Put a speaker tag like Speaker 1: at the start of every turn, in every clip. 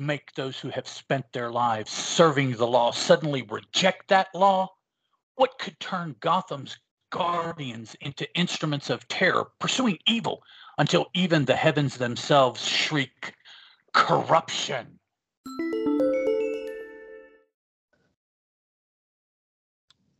Speaker 1: Make those who have spent their lives serving the law suddenly reject that law? What could turn Gotham's guardians into instruments of terror, pursuing evil until even the heavens themselves shriek corruption?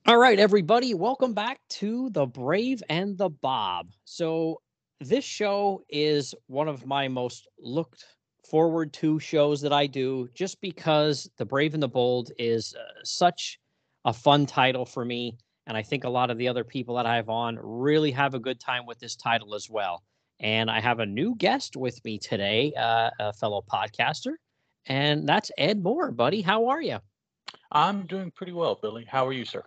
Speaker 2: All right, everybody, welcome back to The Brave and the Bold. So, this show is one of my most looked forward to shows that I do just because The Brave and the Bold is uh, such a fun title for me. And I think a lot of the other people that I have on really have a good time with this title as well. And I have a new guest with me today, uh, a fellow podcaster, and that's Ed Moore, buddy. How are you?
Speaker 1: I'm doing pretty well, Billy. How are you, sir?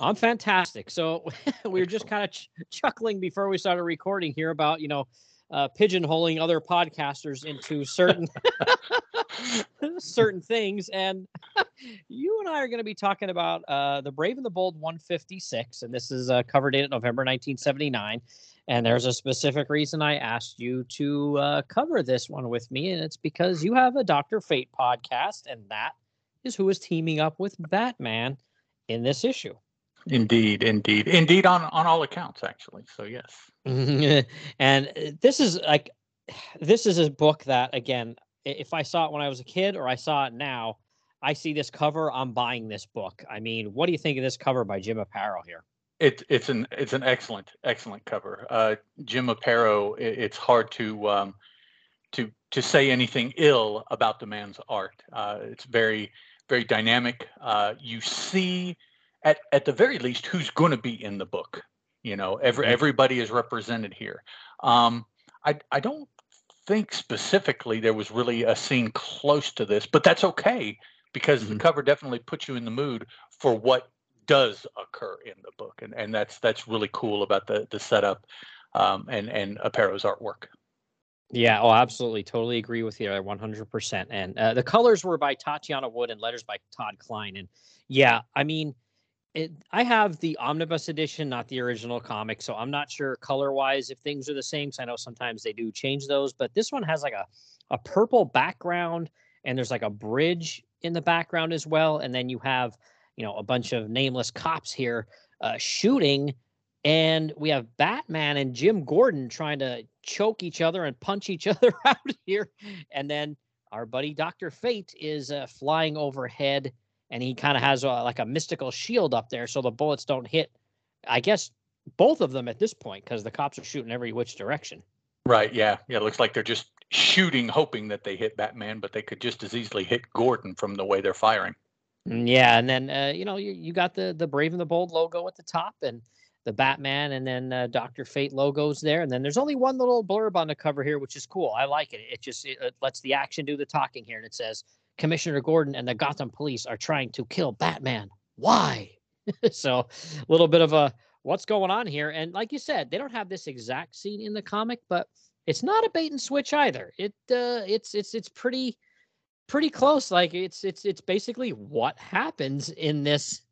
Speaker 2: I'm fantastic. So we were just kind of ch- chuckling before we started recording here about, you know, uh, pigeonholing other podcasters into certain certain things. And you and I are going to be talking about uh, the Brave and the Bold 156, and this is uh, covered in November 1979. And there's a specific reason I asked you to uh, cover this one with me, and it's because you have a Doctor Fate podcast, and that is who is teaming up with Batman in this issue.
Speaker 1: Indeed, indeed, indeed, on on all accounts, actually. So yes.
Speaker 2: and uh, this is like, this is a book that again, if I saw it when I was a kid or I saw it now, I see this cover, I'm buying this book. I mean, what do you think of this cover by Jim Aparo here?
Speaker 1: It's it's an it's an excellent excellent cover. Uh, Jim Aparo. It, it's hard to um, to to say anything ill about the man's art. Uh, it's very very dynamic. Uh, you see at at the very least who's going to be in the book. You know, every mm-hmm. everybody is represented here. Um, I I don't think specifically there was really a scene close to this, but that's okay because mm-hmm. the cover definitely puts you in the mood for what does occur in the book, and and that's that's really cool about the the setup um, and and Aparo's artwork.
Speaker 2: Yeah, oh, absolutely, totally agree with you, hundred percent. And uh, the colors were by Tatjana Wood and letters by Todd Klein. And yeah, I mean, it, I have the omnibus edition, not the original comic, so I'm not sure color wise if things are the same. So I know sometimes they do change those, but this one has like a a purple background, and there's like a bridge in the background as well, and then you have you know a bunch of nameless cops here uh, shooting, and we have Batman and Jim Gordon trying to choke each other and punch each other out here, and then our buddy Doctor Fate is uh, flying overhead and he kind of has a, like a mystical shield up there so the bullets don't hit i guess both of them at this point because the cops are shooting every which direction.
Speaker 1: Right yeah yeah it looks like they're just shooting hoping that they hit batman but they could just as easily hit gordon from the way they're firing.
Speaker 2: Mm, yeah and then uh, you know you, you got the the brave and the bold logo at the top and the batman and then uh, dr fate logos there and then there's only one little blurb on the cover here which is cool i like it it just it, it lets the action do the talking here and it says Commissioner Gordon and the Gotham police are trying to kill Batman. Why? so, a little bit of a what's going on here. And like you said, they don't have this exact scene in the comic, but it's not a bait and switch either. It uh, it's it's it's pretty pretty close. Like it's it's it's basically what happens in this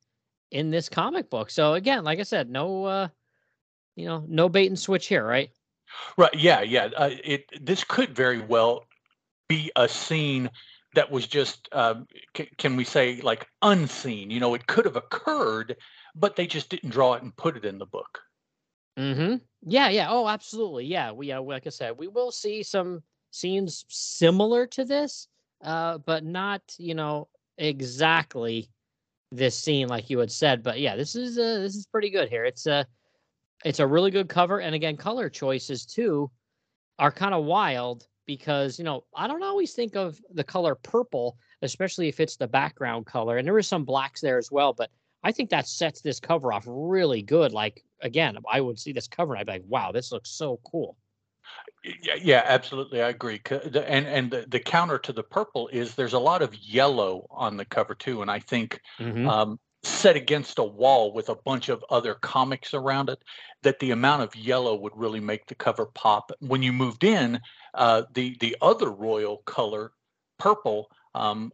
Speaker 2: in this comic book. So again, like I said, no uh, you know, no bait and switch here, right?
Speaker 1: Right. Yeah. Yeah. Uh, it this could very well be a scene that was just um, c- can we say like unseen you know it could have occurred but they just didn't draw it and put it in the book.
Speaker 2: Mm-hmm. Yeah yeah. Oh absolutely. Yeah we uh, like i said we will see some scenes similar to this uh but not you know exactly this scene like you had said but yeah this is uh this is pretty good here. It's a it's a really good cover and again color choices too are kind of wild because you know I don't always think of the color purple, especially if it's the background color, and there is some blacks there as well. But I think that sets this cover off really good. Like again, I would see this cover and I'd be like, "Wow, this looks so cool."
Speaker 1: Yeah, yeah, absolutely, I agree. And and the, the counter to the purple is there's a lot of yellow on the cover too, and I think mm-hmm. um, set against a wall with a bunch of other comics around it, that the amount of yellow would really make the cover pop. When you moved in, uh, the the other royal color, purple, um,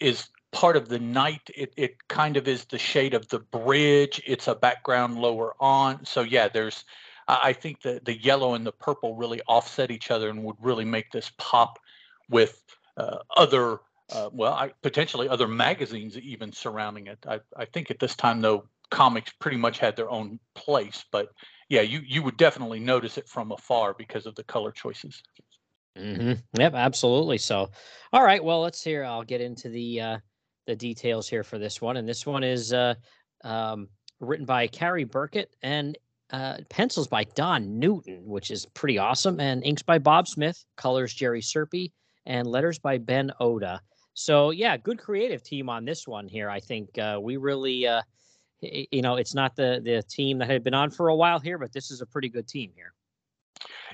Speaker 1: is part of the night. It it kind of is the shade of the bridge. It's a background lower on. So yeah, there's. I think the the yellow and the purple really offset each other and would really make this pop with uh, other uh, well, I, potentially other magazines even surrounding it. I, I think at this time though, comics pretty much had their own place, but yeah, you you would definitely notice it from afar because of the color choices.
Speaker 2: Mm-hmm. Yep, absolutely. So, all right. Well, let's hear. I'll get into the uh, the details here for this one, and this one is uh, um, written by Cary Burkett and uh, pencils by Don Newton, which is pretty awesome, and inks by Bob Smith, colors Jerry Serpe, and letters by Ben Oda. So yeah, good creative team on this one here. I think uh, we really, uh, you know, it's not the the team that had been on for a while here, but this is a pretty good team here.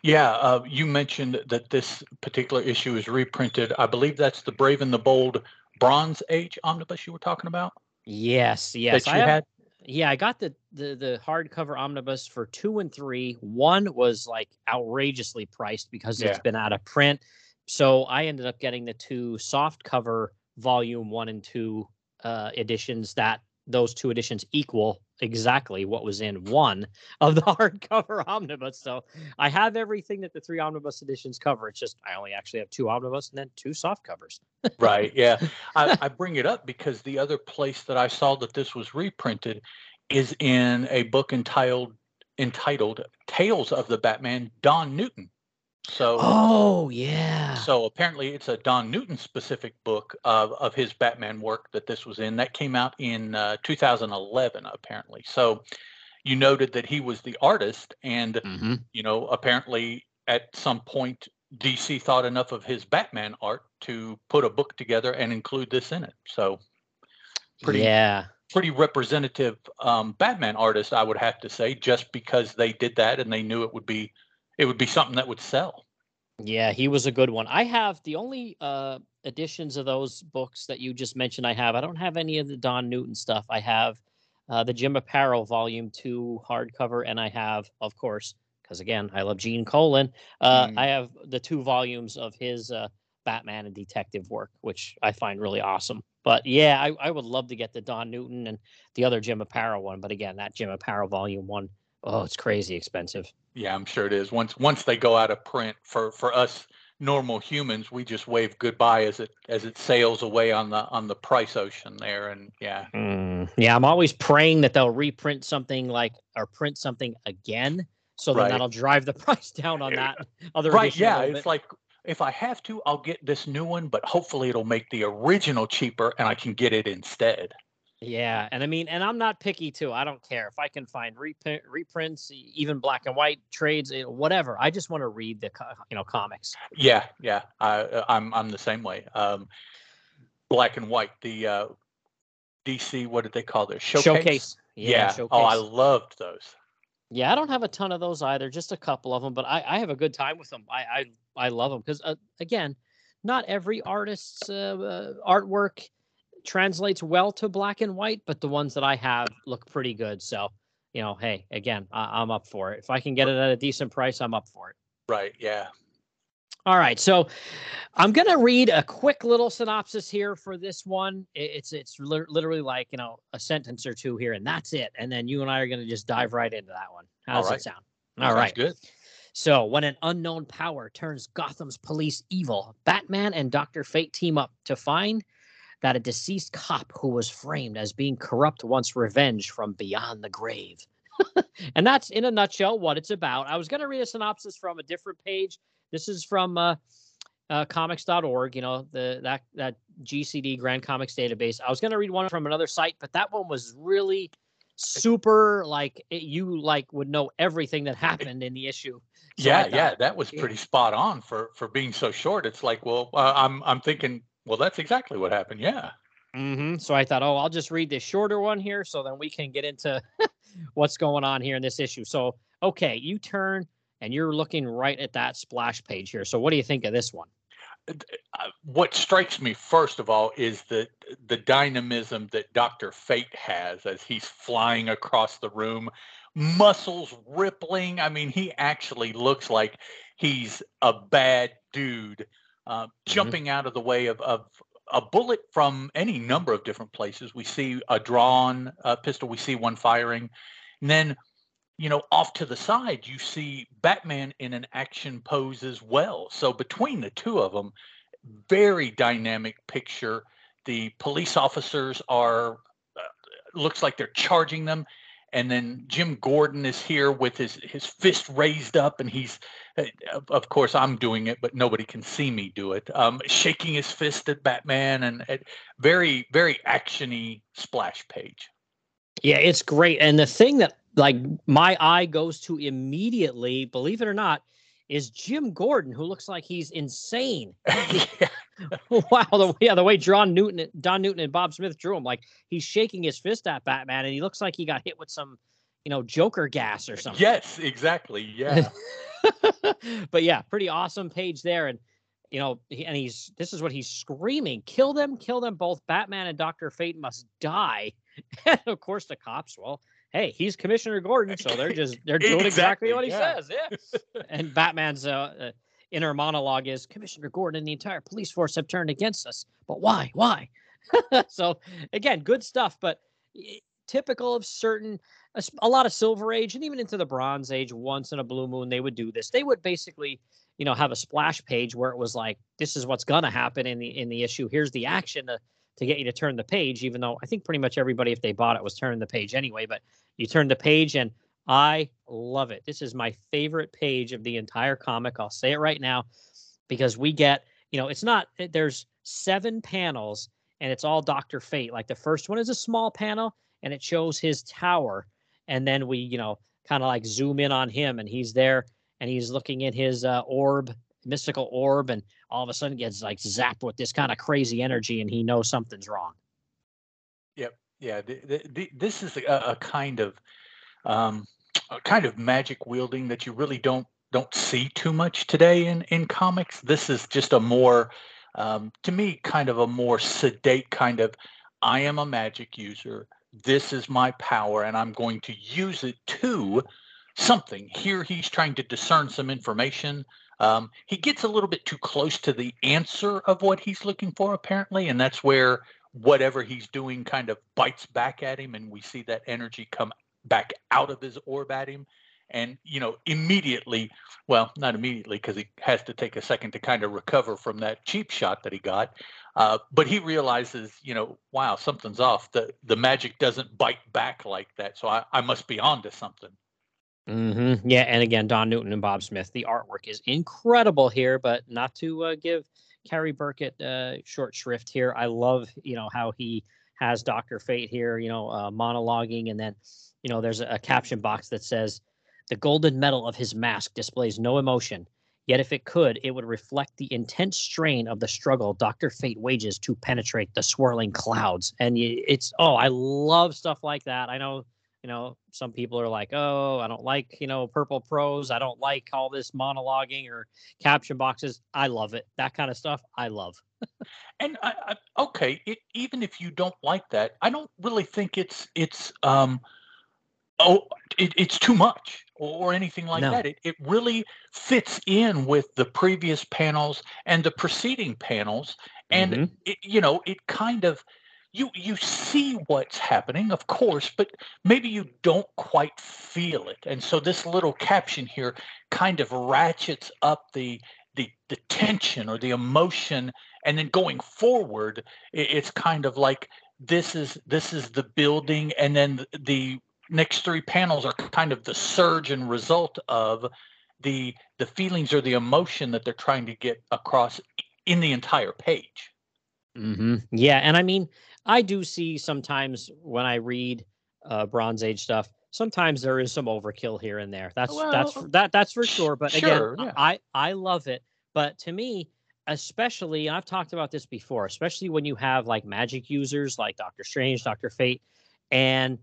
Speaker 1: Yeah, uh, you mentioned that this particular issue is reprinted. I believe that's the Brave and the Bold Bronze Age omnibus you were talking about.
Speaker 2: Yes, yes,
Speaker 1: that you I had.
Speaker 2: Yeah, I got the, the the hardcover omnibus for two and three. One was like outrageously priced because yeah. it's been out of print. So I ended up getting the two soft cover volume one and two uh, editions that those two editions equal exactly what was in one of the hardcover omnibus. So I have everything that the three omnibus editions cover. It's just I only actually have two omnibus and then two soft covers.
Speaker 1: right. Yeah. I, I bring it up because the other place that I saw that this was reprinted is in a book entitled entitled Tales of the Batman Don Newton. So
Speaker 2: Oh yeah.
Speaker 1: So apparently it's a Don Newton specific book of, of his Batman work that this was in. That came out in uh, 2011 apparently. So you noted that he was the artist and mm-hmm. you know apparently at some point DC thought enough of his Batman art to put a book together and include this in it. So
Speaker 2: pretty yeah
Speaker 1: pretty representative um, Batman artist, I would have to say, just because they did that and they knew it would be it would be something that would sell.
Speaker 2: Yeah, he was a good one. I have the only uh, editions of those books that you just mentioned. I have. I don't have any of the Don Newton stuff. I have uh, the Jim Aparo Volume Two hardcover, and I have, of course, because again, I love Gene Colan. Uh, mm. I have the two volumes of his uh, Batman and detective work, which I find really awesome. But yeah, I, I would love to get the Don Newton and the other Jim Aparo one. But again, that Jim Aparo Volume One Oh, it's crazy expensive.
Speaker 1: Yeah, I'm sure it is. Once once they go out of print for for us normal humans, we just wave goodbye as it as it sails away on the on the price ocean there. And yeah,
Speaker 2: mm, yeah, I'm always praying that they'll reprint something like or print something again, so then right. that'll drive the price down on that other.
Speaker 1: Right? Yeah, it's like if I have to, I'll get this new one, but hopefully it'll make the original cheaper, and I can get it instead.
Speaker 2: Yeah, and I mean, and I'm not picky too. I don't care if I can find reprint, reprints, even black and white trades, whatever. I just want to read the you know comics.
Speaker 1: Yeah, yeah, I, uh, I'm I'm the same way. Um, black and white, the uh, DC, what did they call this? Showcase. Showcase. Yeah. yeah. Showcase. Oh, I loved those.
Speaker 2: Yeah, I don't have a ton of those either, just a couple of them, but I, I have a good time with them. I I, I love them because uh, again, not every artist's uh, uh artwork translates well to black and white, but the ones that I have look pretty good. So, you know, hey, again, I- I'm up for it. If I can get it at a decent price, I'm up for it.
Speaker 1: Right. Yeah.
Speaker 2: All right, so I'm gonna read a quick little synopsis here for this one. It's it's li- literally like you know a sentence or two here, and that's it. And then you and I are gonna just dive right into that one. How does it sound?
Speaker 1: All right,
Speaker 2: good. So when an unknown power turns Gotham's police evil, Batman and Doctor Fate team up to find that a deceased cop who was framed as being corrupt wants revenge from beyond the grave. and that's in a nutshell what it's about. I was going to read a synopsis from a different page. This is from uh, uh, comics.org, you know, the that that GCD Grand Comics database. I was going to read one from another site, but that one was really super like it, you like would know everything that happened in the issue.
Speaker 1: So yeah, thought, yeah, that was pretty yeah. spot on for for being so short. It's like, well, uh, I'm I'm thinking well, that's exactly what happened. Yeah.
Speaker 2: Mm-hmm. So I thought, oh, I'll just read this shorter one here, so then we can get into what's going on here in this issue. So, okay, you turn and you're looking right at that splash page here. So, what do you think of this one?
Speaker 1: Uh, uh, what strikes me first of all is the the dynamism that Doctor Fate has as he's flying across the room, muscles rippling. I mean, he actually looks like he's a bad dude uh, mm-hmm. jumping out of the way of, of a bullet from any number of different places. We see a drawn uh, pistol, we see one firing. And then, you know, off to the side, you see Batman in an action pose as well. So between the two of them, very dynamic picture. The police officers are uh, looks like they're charging them and then Jim Gordon is here with his his fist raised up, and he's, uh, of course, I'm doing it, but nobody can see me do it. Um, shaking his fist at Batman, and, and very very actiony splash page.
Speaker 2: Yeah, it's great, and the thing that like my eye goes to immediately, believe it or not, is Jim Gordon, who looks like he's insane. wow, the, yeah, the way John Newton, Don Newton, and Bob Smith drew him, like he's shaking his fist at Batman, and he looks like he got hit with some, you know, Joker gas or something.
Speaker 1: Yes, exactly. Yeah.
Speaker 2: but yeah, pretty awesome page there, and you know, and he's this is what he's screaming: "Kill them! Kill them both! Batman and Doctor Fate must die!" and of course, the cops. Well, hey, he's Commissioner Gordon, so they're just they're doing exactly, exactly what he yeah. says. Yeah. and Batman's uh, uh, inner monologue is Commissioner Gordon and the entire police force have turned against us. But why? Why? so again, good stuff, but typical of certain a, a, lot of silver age and even into the bronze age once in a blue moon they would do this they would basically you know have a splash page where it was like this is what's to happen in the in the issue here's the action to to get you to turn the page, even though I think pretty much everybody, if they bought it, was turning the page anyway. But you turn the page and I love it. This is my favorite page of the entire comic. I'll say it right now because we get, you know, it's not, eh, there's seven panels and it's all Dr. Fate. Like the first one is a small panel and it shows his tower. And then we, you know, kind of like zoom in on him and he's there and he's looking at his uh, orb mystical orb and all of a sudden gets like zapped with this kind of crazy energy and he knows something's wrong.
Speaker 1: Yep. Yeah. This is a, a, kind of um, kind of magic wielding that you really don't don't see too much today in in comics. This is just a more um, to me kind of a more sedate kind of I am a magic user. This is my power and I'm going to use it to something. Here he's trying to discern some information um, he gets a little bit too close to the answer of what he's looking for, apparently, and that's where whatever he's doing kind of bites back at him, and we see that energy come back out of his orb at him. And you know, immediately, well, not immediately, because he has to take a second to kind of recover from that cheap shot that he got. Uh, but he realizes, you know, wow, something's off. The the magic doesn't bite back like that, so I, I must be onto something.
Speaker 2: Mm-hmm. Yeah, and again, Don Newton and Bob Smith. The artwork is incredible here, but not to uh, give Cary Burkett uh, short shrift here. I love, you know, how he has Doctor Fate here, you know, uh, monologuing, and then, you know, there's a, caption box that says, "The golden metal of his mask displays no emotion." Yet, if it could, it would reflect the intense strain of the struggle Dr. Fate wages to penetrate the swirling clouds. And it's, oh, I love stuff like that. I know you know some people are like oh i don't like you know purple prose i don't like all this monologuing or caption boxes i love it that kind of stuff i love
Speaker 1: and I, I, okay it, even if you don't like that i don't really think it's it's um oh it, it's too much or, anything like no. that it, it really fits in with the previous panels and the preceding panels and mm-hmm. it, you know it kind of you you see what's happening of course but maybe you don't quite feel it and so this little caption here kind of ratchets up the the the tension or the emotion and then going forward it's kind of like this is this is the building and then the next three panels are kind of the surge and result of the the feelings or the emotion that they're trying to get across in the entire page
Speaker 2: mm-hmm. yeah and i mean I do see sometimes when I read uh, Bronze Age stuff, sometimes there is some overkill here and there. That's well, that's that that's for sure. But sure, again, yeah. I I love it. But to me, especially, I've talked about this before, especially when you have like magic users like Doctor Strange, Doctor Fate, and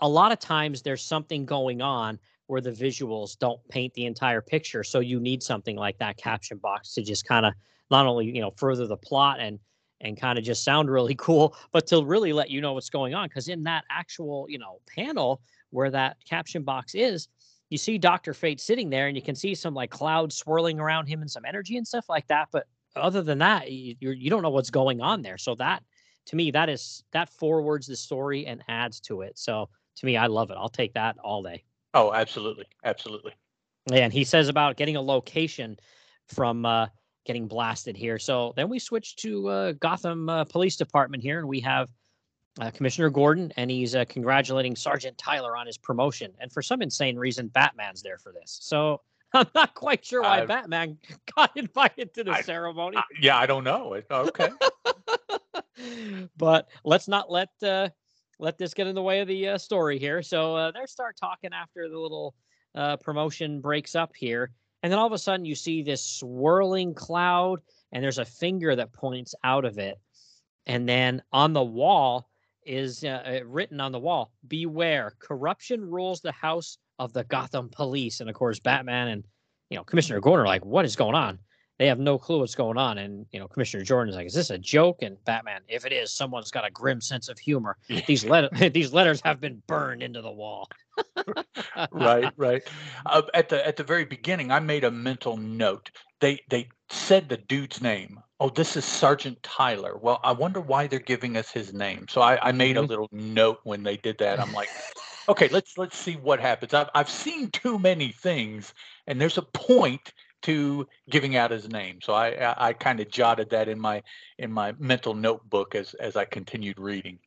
Speaker 2: a lot of times there's something going on where the visuals don't paint the entire picture. So you need something like that caption box to just kind of not only you know further the plot and and kind of just sound really cool, but to really let you know what's going on. Because in that actual, you know, panel where that caption box is, you see Dr. Fate sitting there and you can see some like clouds swirling around him and some energy and stuff like that. But other than that, you, you don't know what's going on there. So that to me, that is that forwards the story and adds to it. So to me, I love it. I'll take that all day.
Speaker 1: Oh, absolutely. Absolutely.
Speaker 2: And he says about getting a location from uh, getting blasted here. So then we switch to uh, Gotham uh, Police Department here, and we have uh, Commissioner Gordon, and he's uh, congratulating Sergeant Tyler on his promotion. And for some insane reason, Batman's there for this. So I'm not quite sure why
Speaker 1: I've-
Speaker 2: Batman got invited to the
Speaker 1: I-
Speaker 2: ceremony.
Speaker 1: Uh, yeah, I don't know. Okay.
Speaker 2: but let's not let uh, let this get in the way of the uh, story here. So uh, they start talking after the little uh, promotion breaks up here, and then all of a sudden you see this swirling cloud, and there's a finger that points out of it, and then on the wall is uh, uh, written on the wall, "Beware, corruption rules the house of the Gotham Police." And of course, Batman and you know Commissioner Gordon are like, "What is going on?" They have no clue what's going on. And you know, Commissioner Jordan's like, "Is this a joke?" And Batman, if it is, someone's got a grim sense of humor. These letter these letters have been burned into the wall.
Speaker 1: right, right. Uh, at the at the very beginning, I made a mental note. They they said the dude's name. Oh, this is Sergeant Tyler. Well, I wonder why they're giving us his name. So I, I made a
Speaker 2: Mhm.
Speaker 1: little note when they did that. I'm like, okay, let's let's see what happens. I've I've seen too many things, and there's a point to giving out his name. So I I, I kind of jotted that in my in my mental notebook as as I continued reading.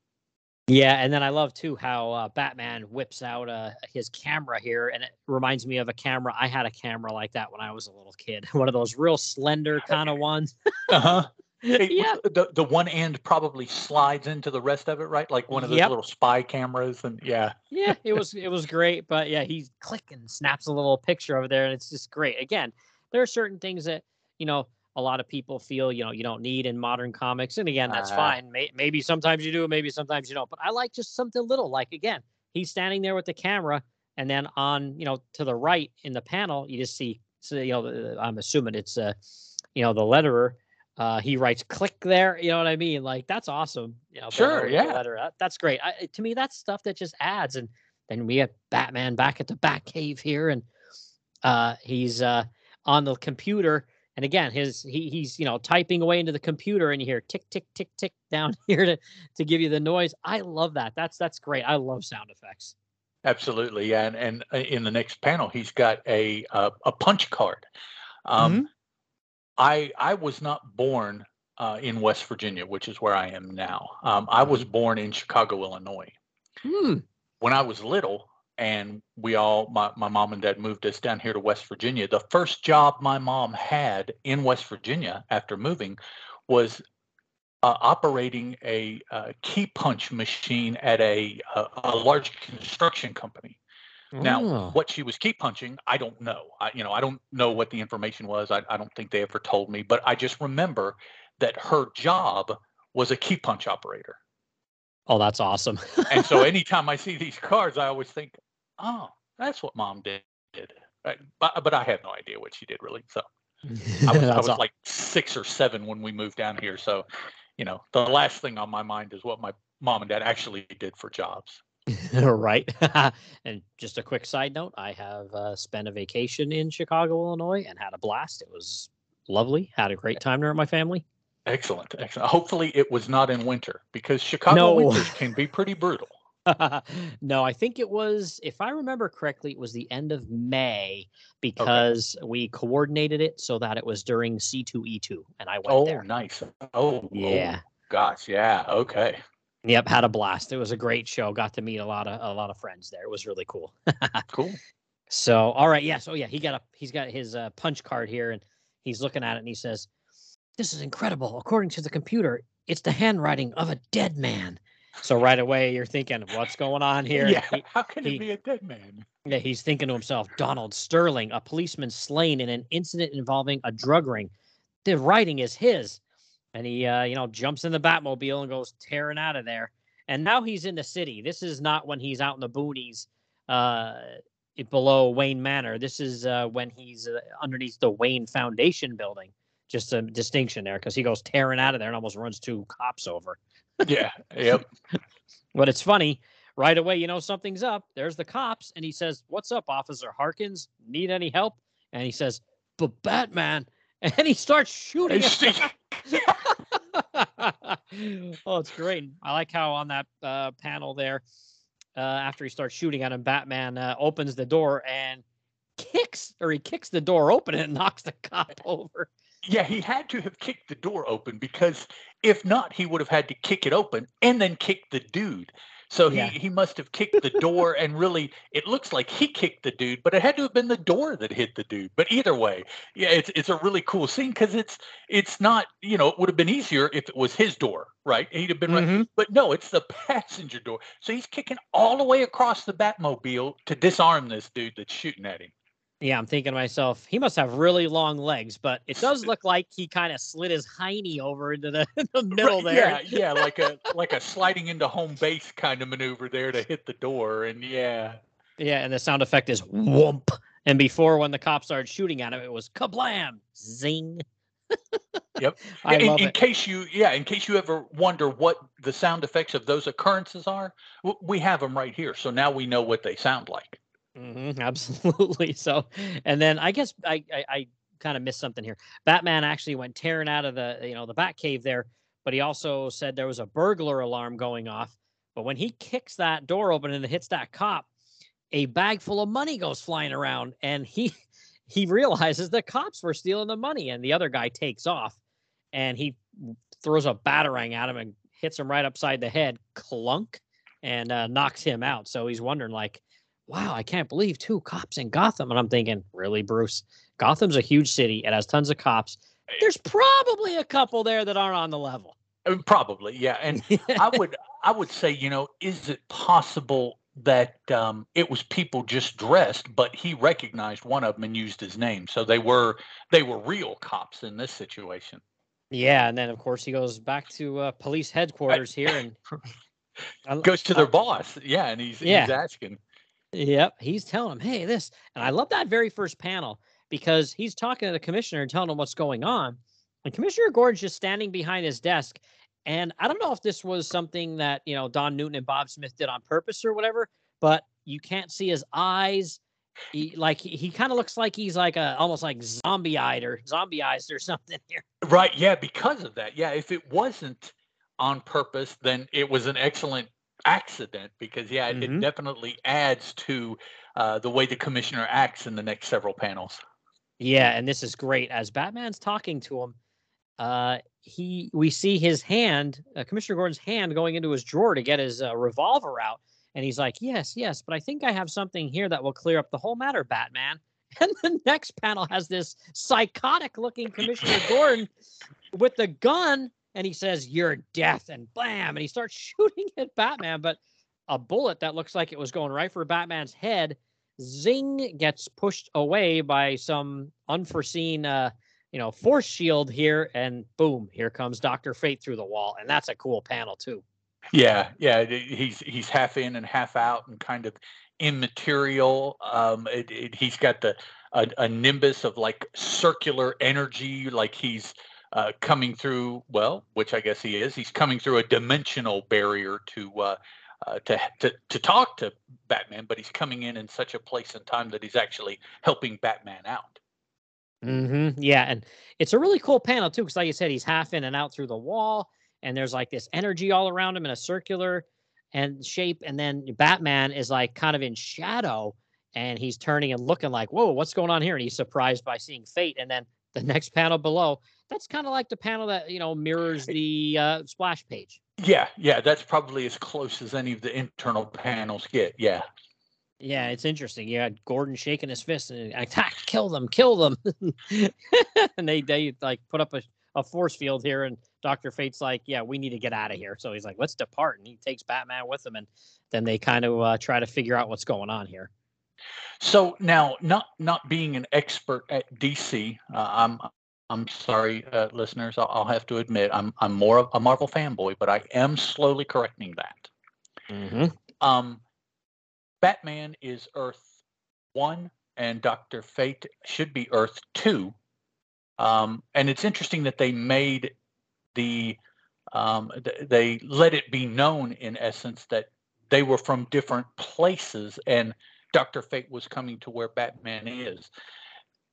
Speaker 2: Yeah, and then I love too how uh, Batman whips out uh, his camera here, and it reminds me of a camera. I had a camera like that when I was a little kid, one of those real slender kind of ones.
Speaker 1: Uh-huh. It-
Speaker 2: yeah,
Speaker 1: the the one end probably slides into the rest of it, right? Like one of those
Speaker 2: Yep.
Speaker 1: little spy cameras, and yeah,
Speaker 2: yeah, it was it was great. But yeah, he click and snaps a little picture over there, and it's just great. Again, there are certain things that you know a lot of people feel you know you don't need in modern comics, and again, that's
Speaker 1: Uh-huh.
Speaker 2: fine. May, maybe sometimes you do, maybe sometimes you don't. But I like just something little, like again, he's standing there with the camera, and then on you know to the right in the panel, you just see so you know I'm assuming it's uh you know the letterer. Uh, he writes "click" there. You know what I mean? Like that's awesome. You know,
Speaker 1: Sure,
Speaker 2: better with the
Speaker 1: yeah.
Speaker 2: letter. That- That's great. I, to me, that's stuff that just adds. And then we have Batman back at the Batcave here, and uh, he's uh, on the computer. And again, his he, he's you know typing away into the computer, and you hear tick tick tick tick down here to to give you the noise. I love that. That's that's great. I love sound effects.
Speaker 1: absolutely, yeah. And and uh, in the next panel, he's got a a, a punch card. Um, I I was not born uh, in West Virginia, which is where I am now. Um, I was born in Chicago, Illinois.
Speaker 2: Hmm.
Speaker 1: when I was little and we all my, my mom and dad moved us down here to West Virginia, the first job my mom had in West Virginia after moving was uh, operating a uh, key punch machine at a, a a large construction company. Now,
Speaker 2: Oh.
Speaker 1: what she was key punching, I don't know. I, you know, I don't know what the information was. I, I don't think they ever told me, but I just remember that her job was a key punch operator.
Speaker 2: Oh, that's awesome.
Speaker 1: And so anytime I see these cards, I always think, oh, that's what mom did. Right? But, but I had no idea what she did really. So I was, I was like six or seven when we moved down here. So, you know, the last thing on my mind is what my mom and dad actually did for jobs.
Speaker 2: right. and just a quick side note: I have uh, spent a vacation in Chicago, Illinois, and had a blast. It was lovely. Had a great time there with my family.
Speaker 1: Excellent. Excellent. Hopefully it was not in winter because Chicago
Speaker 2: No.
Speaker 1: winters can be pretty brutal.
Speaker 2: no, I think it was, if I remember correctly, it was the end of May because we coordinated it so that it was during C2E2, and I went
Speaker 1: Oh,
Speaker 2: there.
Speaker 1: Oh, nice. Oh, oh,
Speaker 2: Yeah.
Speaker 1: gosh. Yeah. Okay.
Speaker 2: Yep, had a blast. It was a great show. Got to meet a lot of a lot of friends there. It was really cool.
Speaker 1: Cool.
Speaker 2: So, all right, yes, oh yeah, he got a he's got his uh, punch card here, and he's looking at it, and he says, "This is incredible. According to the computer, it's the handwriting of a dead man." So right away, you're thinking, "What's going on here?"
Speaker 1: Yeah.
Speaker 2: He-
Speaker 1: How can
Speaker 2: he-
Speaker 1: it be a dead man?
Speaker 2: yeah, he's thinking to himself, "Donald Sterling, a policeman slain in an incident involving a drug ring. The writing is his." And he, uh, you know, jumps in the Batmobile and goes tearing out of there. And now he's in the city. This is not when he's out in the boonies, uh, below Wayne Manor. This is uh, when he's uh, underneath the Wayne Foundation building. Just a distinction there because he goes tearing out of there and almost runs two cops over.
Speaker 1: Yeah. Yep.
Speaker 2: But it's funny. Right away, you know something's up. There's the cops, and he says, "What's up, Officer Harkins? Need any help?" And he says, "But Batman," and he starts shooting. Oh, it's great. I like how on that uh, panel there, uh, after he starts shooting at him, Batman uh, opens the door and kicks, or he kicks the door open and knocks the cop over.
Speaker 1: Yeah, he had to have kicked the door open because if not, he would have had to kick it open and then kick the dude. So
Speaker 2: Yeah.
Speaker 1: he he must have kicked the door and really it looks like he kicked the dude, but it had to have been the door that hit the dude. But either way, yeah, it's it's a really cool scene because it's it's not, you know, it would have been easier if it was his door, right? He'd have been right.
Speaker 2: Mhm.
Speaker 1: But no, it's the passenger door. So he's kicking all the way across the Batmobile to disarm this dude that's shooting at him.
Speaker 2: Yeah, I'm thinking to myself, he must have really long legs, but it does look like he kind of slid his hiney over into the, the middle
Speaker 1: Right,
Speaker 2: there.
Speaker 1: Yeah, yeah, like a like a sliding into home base kind of maneuver there to hit the door, and yeah,
Speaker 2: Yeah, and the sound effect is whoomp. And before, when the cops started shooting at him, it was kablam, zing.
Speaker 1: Yep.
Speaker 2: I
Speaker 1: in, in case you, yeah, in case you ever wonder what the sound effects of those occurrences are, we have them right here. So now we know what they sound like.
Speaker 2: Hmm absolutely. So, and then I guess I I, I kind of missed something here. Batman actually went tearing out of the you know the Batcave there, but he also said there was a burglar alarm going off. But when he kicks that door open and it hits that cop, a bag full of money goes flying around, and he he realizes the cops were stealing the money, and the other guy takes off, and he throws a batarang at him and hits him right upside the head, clunk, and uh, knocks him out. So he's wondering like wow, I can't believe two cops in Gotham. And I'm thinking, really, Bruce? Gotham's a huge city. It has tons of cops. There's probably a couple there that aren't on the level.
Speaker 1: Uh, Probably, yeah. And I would, I would say, you know, is it possible that um, it was people just dressed, but he recognized one of them and used his name, so they were they were real cops in this situation.
Speaker 2: yeah, and then of course he goes back to uh, police headquarters here, and
Speaker 1: Goes to their
Speaker 2: I-
Speaker 1: boss, yeah, and he's
Speaker 2: Yeah.
Speaker 1: he's asking.
Speaker 2: Yep, he's telling him, "Hey, this," and I love that very first panel because he's talking to the commissioner and telling him what's going on, and Commissioner Gordon's just standing behind his desk, and I don't know if this was something that you know Don Newton and Bob Smith did on purpose or whatever, but you can't see his eyes. He, like he, he kind of looks like he's like a almost like zombie eyed or zombie eyes or something here.
Speaker 1: Right. Yeah. Because of that. Yeah. If it wasn't on purpose, then it was an excellent accident because, yeah, it,
Speaker 2: Mhm.
Speaker 1: it definitely adds to uh, the way the commissioner acts in the next several panels.
Speaker 2: Yeah, and this is great. As Batman's talking to him, uh, he we see his hand, uh, Commissioner Gordon's hand, going into his drawer to get his uh, revolver out, and he's like, "Yes, yes, but I think I have something here that will clear up the whole matter, Batman." And the next panel has this psychotic-looking Commissioner Gordon with the gun, and he says, "You're death," and blam, and he starts shooting at Batman, but a bullet that looks like it was going right for Batman's head zing gets pushed away by some unforeseen uh you know force shield here and boom here comes dr fate through the wall and that's a cool panel too
Speaker 1: Yeah. Yeah. He's he's half in and half out and kind of immaterial. Um, it, it, he's got the a, a nimbus of like circular energy, like he's uh, coming through. Well, which I guess he is. He's coming through a dimensional barrier to uh, uh, to to to talk to Batman, but he's coming in in such a place and time that he's actually helping Batman out.
Speaker 2: hmm yeah and it's a really cool panel too because like you said he's half in and out through the wall and there's like this energy all around him in a circular and shape and then batman is like kind of in shadow and he's turning and looking like whoa what's going on here and he's surprised by seeing fate and then the next panel below that's kind of like the panel that you know mirrors the uh, splash page
Speaker 1: Yeah, yeah, that's probably as close as any of the internal panels get. Yeah.
Speaker 2: Yeah, it's interesting. You had Gordon shaking his fist and attack, kill them, kill them. and they they like put up a, a force field here, and Doctor Fate's like, "Yeah, we need to get out of here." So he's like, "Let's depart," and he takes Batman with him, and then they kind of uh, try to figure out what's going on here.
Speaker 1: So now, not not being an expert at DC, uh, I'm I'm sorry, uh, listeners. I'll, I'll have to admit I'm I'm more of a Marvel fanboy, but I am slowly correcting that.
Speaker 2: Mm-hmm.
Speaker 1: Um, Batman is Earth one, and Doctor Fate should be Earth two. Um, and it's interesting that they made the um, th- they let it be known in essence that they were from different places, and Doctor Fate was coming to where Batman is.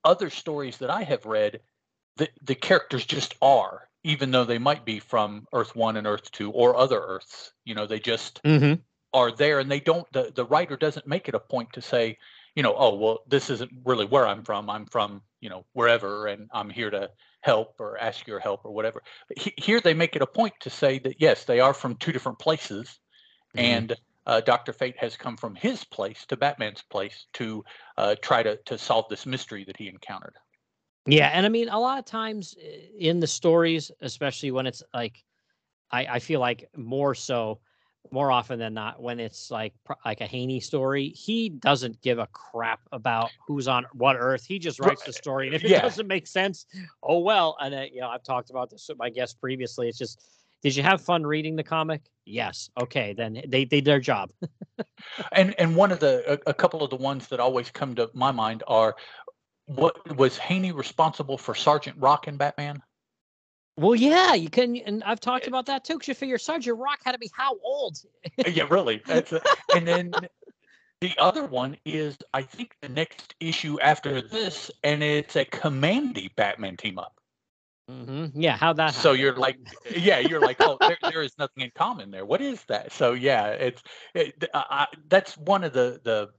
Speaker 1: Other stories that I have read, the the characters just are, even though they might be from Earth one and Earth two or other Earths. You know, they just
Speaker 2: Mm-hmm.
Speaker 1: are there and they don't the, the writer doesn't make it a point to say you know, oh well, this isn't really where I'm from. I'm from you know wherever, and I'm here to help or ask your help or whatever. here they make it a point to say that yes, they are from two different places, mm-hmm. and uh, Doctor Fate has come from his place to Batman's place to uh, try to to solve this mystery that he encountered.
Speaker 2: Yeah, and I mean, a lot of times eh, in the stories, especially when it's like, I, I feel like more so, more often than not, when it's like like a Haney story, he doesn't give a crap about who's on what Earth. He just writes the story, and if it yeah. doesn't make sense, oh well. And uh, you know, I've talked about this with my guests previously. It's just, did you have fun reading the comic? Yes. Okay, then they they did their job.
Speaker 1: and and one of the a, a couple of the ones that always come to my mind are what was Haney responsible for Sergeant Rock in Batman?
Speaker 2: Well, yeah, you can, and I've talked about that too. Because you figure Sergeant Rock had to be how old?
Speaker 1: yeah, really. A, and then the other one is, I think, the next issue after this, and it's a Kamandi Batman team up.
Speaker 2: Mm-hmm. Yeah, how that?
Speaker 1: So you're like, yeah, you're like, oh, there, there is nothing in common there. What is that? So yeah, it's it, uh, that's one of the the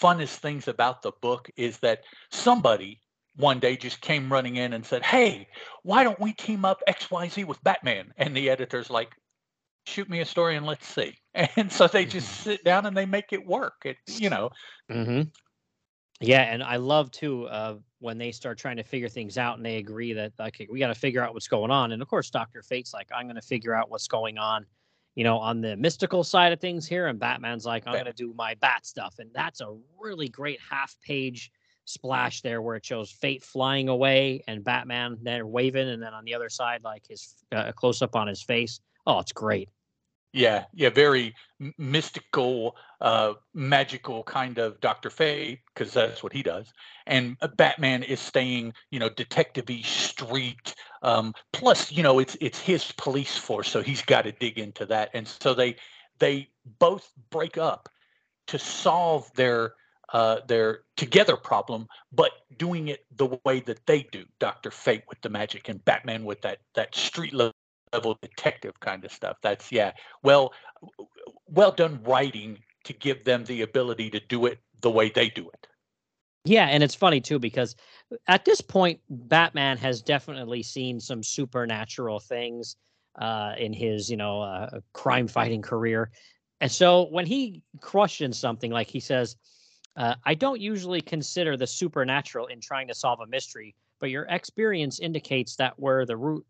Speaker 1: funnest things about the book is that somebody one day just came running in and said, Hey, why don't we team up XYZ with Batman? And the editor's like, Shoot me a story and let's see. And so they just mm-hmm. sit down and they make it work. It, you know.
Speaker 2: Mm-hmm. Yeah, and I love too uh, when they start trying to figure things out and they agree that okay, we got to figure out what's going on. And of course, Doctor Fate's like, I'm going to figure out what's going on you know, on the mystical side of things here. And Batman's like, I'm going to do my bat stuff. And that's a really great half page splash there where it shows Fate flying away and Batman there waving. And then on the other side, like his uh, close up on his face. Oh, it's great.
Speaker 1: Yeah, yeah, very mystical, uh, magical kind of Doctor Fate because that's what he does. And uh, Batman is staying, you know, detective-y street. Um, plus, you know, it's it's his police force, so he's got to dig into that. And so they they both break up to solve their uh, their together problem, but doing it the way that they do. Doctor Fate with the magic and Batman with that that street level detective kind of stuff. That's yeah, well, well done writing to give them the ability to do it the way they do it.
Speaker 2: Yeah, and it's funny too because at this point, Batman has definitely seen some supernatural things uh, in his, you know, uh, crime fighting career. And so when he questions something, like he says, uh, "I don't usually consider the supernatural in trying to solve a mystery, but your experience indicates that where the root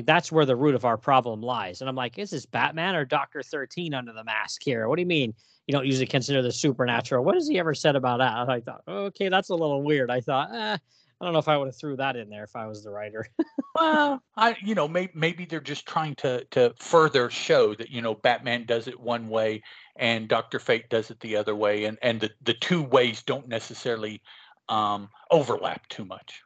Speaker 2: that's where the root of our problem lies. And I'm like, is this Batman or Doctor 13 under the mask here? What do you mean you don't usually consider the supernatural? What has he ever said about that? I thought, okay, that's a little weird. I thought, eh, I don't know if I would have threw that in there if I was the writer.
Speaker 1: well, I, you know, maybe maybe they're just trying to to further show that you know Batman does it one way and Doctor Fate does it the other way, and and the the two ways don't necessarily um, overlap too much.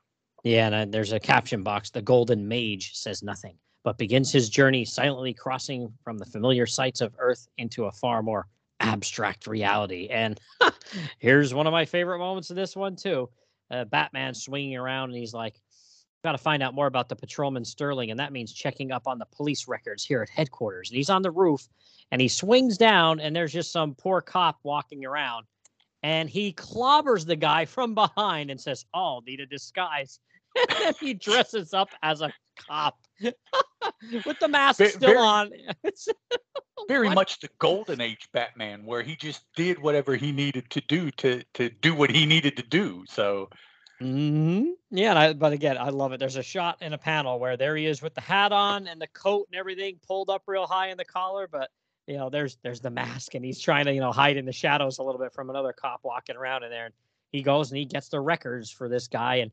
Speaker 2: Yeah, and uh, there's a caption box. The Golden Mage says nothing, but begins his journey silently crossing from the familiar sights of Earth into a far more abstract reality. And here's one of my favorite moments of this one too. Uh, Batman swinging around, and he's like, "Got to find out more about the patrolman Sterling, and that means checking up on the police records here at headquarters." And he's on the roof, and he swings down, and there's just some poor cop walking around, and he clobbers the guy from behind and says, "Oh, need a disguise." he dresses up as a cop with the mask very, still on.
Speaker 1: very much the golden age Batman, where he just did whatever he needed to do to to do what he needed to do. So.
Speaker 2: Mm-hmm. Yeah, I, but again, I love it. There's a shot in a panel where there he is with the hat on and the coat and everything pulled up real high in the collar, but you know, there's there's the mask and he's trying to you know hide in the shadows a little bit from another cop walking around in there. And he goes and he gets the records for this guy and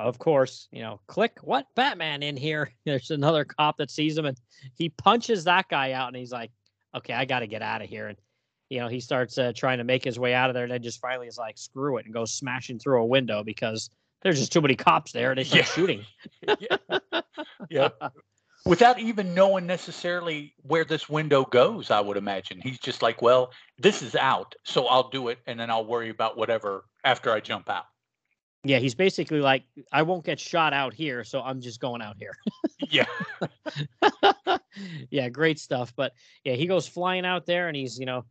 Speaker 2: of course, you know, click what Batman in here. There's another cop that sees him and he punches that guy out and he's like, okay, I got to get out of here. And, you know, he starts uh, trying to make his way out of there and then just finally is like, screw it and goes smashing through a window because there's just too many cops there and they start yeah. shooting.
Speaker 1: yeah. yeah. Without even knowing necessarily where this window goes, I would imagine. He's just like, well, this is out, so I'll do it and then I'll worry about whatever after I jump out.
Speaker 2: Yeah, he's basically like, I won't get shot out here, so I'm just going out here.
Speaker 1: yeah.
Speaker 2: yeah, great stuff. But yeah, he goes flying out there and he's, you know,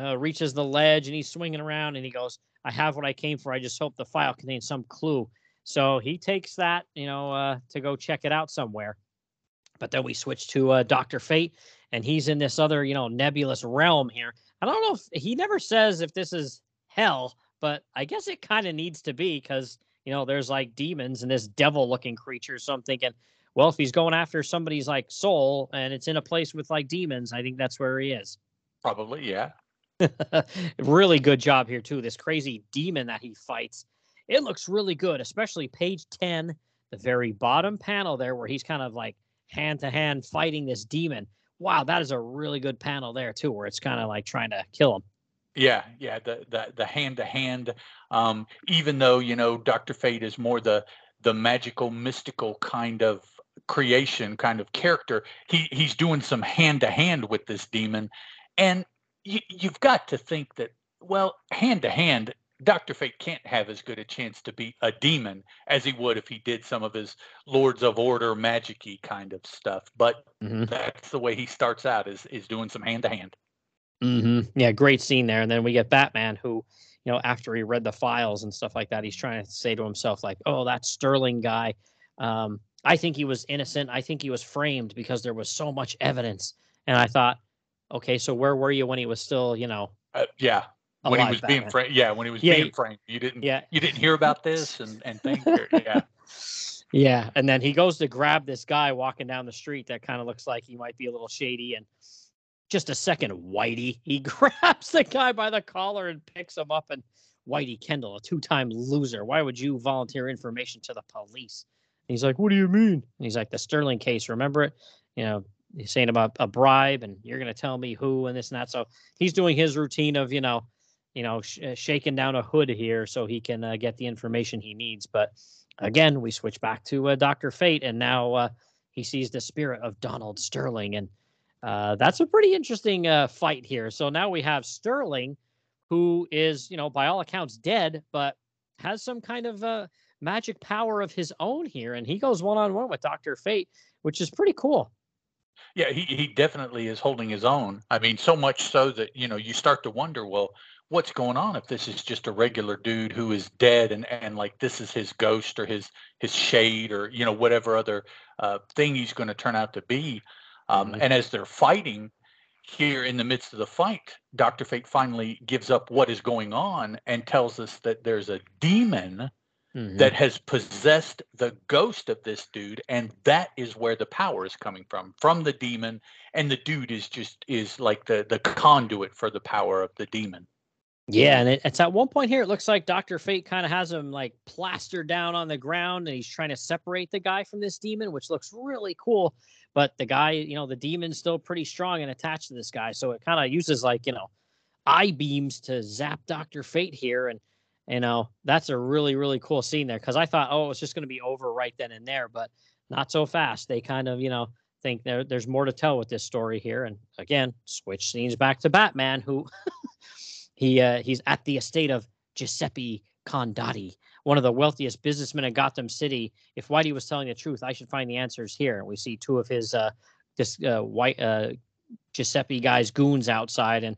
Speaker 2: uh, reaches the ledge and he's swinging around and he goes, I have what I came for. I just hope the file contains some clue. So he takes that, you know, uh, to go check it out somewhere. But then we switch to uh, Doctor Fate, and he's in this other, you know, nebulous realm here. I don't know if he never says if this is hell, but I guess it kind of needs to be because you know there's like demons and this devil-looking creature. So I'm thinking, well, if he's going after somebody's like soul and it's in a place with like demons, I think that's where he is.
Speaker 1: Probably, yeah.
Speaker 2: really good job here too. This crazy demon that he fights, it looks really good, especially page ten, the very bottom panel there, where he's kind of like hand to hand fighting this demon. Wow, that is a really good panel there too, where it's kind of like trying to kill him.
Speaker 1: Yeah, yeah, the the the hand to hand. Um, even though you know Doctor Fate is more the the magical, mystical kind of creation, kind of character, he he's doing some hand to hand with this demon, and you, you've got to think that well, hand to hand, Dr. Fate can't have as good a chance to be a demon as he would if he did some of his Lords of Order magicy kind of stuff. But mm-hmm. that's the way he starts out is is doing some hand to hand.
Speaker 2: Yeah, great scene there. And then we get Batman who, you know, after he read the files and stuff like that, he's trying to say to himself, like, oh, that Sterling guy. Um, I think he was innocent. I think he was framed because there was so much evidence. And I thought, okay, so where were you when he was still, you know?
Speaker 1: Uh, yeah, when he was Batman. being framed. Yeah, when he was yeah, being framed, you didn't. Yeah, you didn't hear about this and and things. yeah.
Speaker 2: Yeah, and then he goes to grab this guy walking down the street that kind of looks like he might be a little shady. And just a second, Whitey, he grabs the guy by the collar and picks him up. And Whitey Kendall, a two-time loser, why would you volunteer information to the police? And he's like, "What do you mean?" And he's like, "The Sterling case, remember it? You know, he's saying about a bribe, and you're going to tell me who and this and that." So he's doing his routine of, you know you know, sh- uh, shaking down a hood here so he can uh, get the information he needs. But again, we switch back to uh, Doctor Fate, and now uh, he sees the spirit of Donald Sterling, and uh, that's a pretty interesting uh, fight here. So now we have Sterling, who is, you know, by all accounts dead, but has some kind of magic power of his own here, and he goes one on one with Doctor Fate, which is pretty cool.
Speaker 1: Yeah, he, he definitely is holding his own. I mean, so much so that, you know, you start to wonder, well, what's going on if this is just a regular dude who is dead and and like this is his ghost or his his shade or you know whatever other uh, thing he's going to turn out to be um, mm-hmm. and as they're fighting here in the midst of the fight dr fate finally gives up what is going on and tells us that there's a demon mm-hmm. that has possessed the ghost of this dude and that is where the power is coming from from the demon and the dude is just is like the the conduit for the power of the demon
Speaker 2: yeah, and it, it's at one point here. It looks like Doctor Fate kind of has him like plastered down on the ground, and he's trying to separate the guy from this demon, which looks really cool. But the guy, you know, the demon's still pretty strong and attached to this guy, so it kind of uses like you know, eye beams to zap Doctor Fate here, and you know that's a really really cool scene there because I thought, oh, it's just going to be over right then and there, but not so fast. They kind of you know think there, there's more to tell with this story here, and again, switch scenes back to Batman, who. He uh, he's at the estate of Giuseppe Condotti, one of the wealthiest businessmen in Gotham City. If Whitey was telling the truth, I should find the answers here. We see two of his uh, this uh, white uh, Giuseppe guys goons outside, and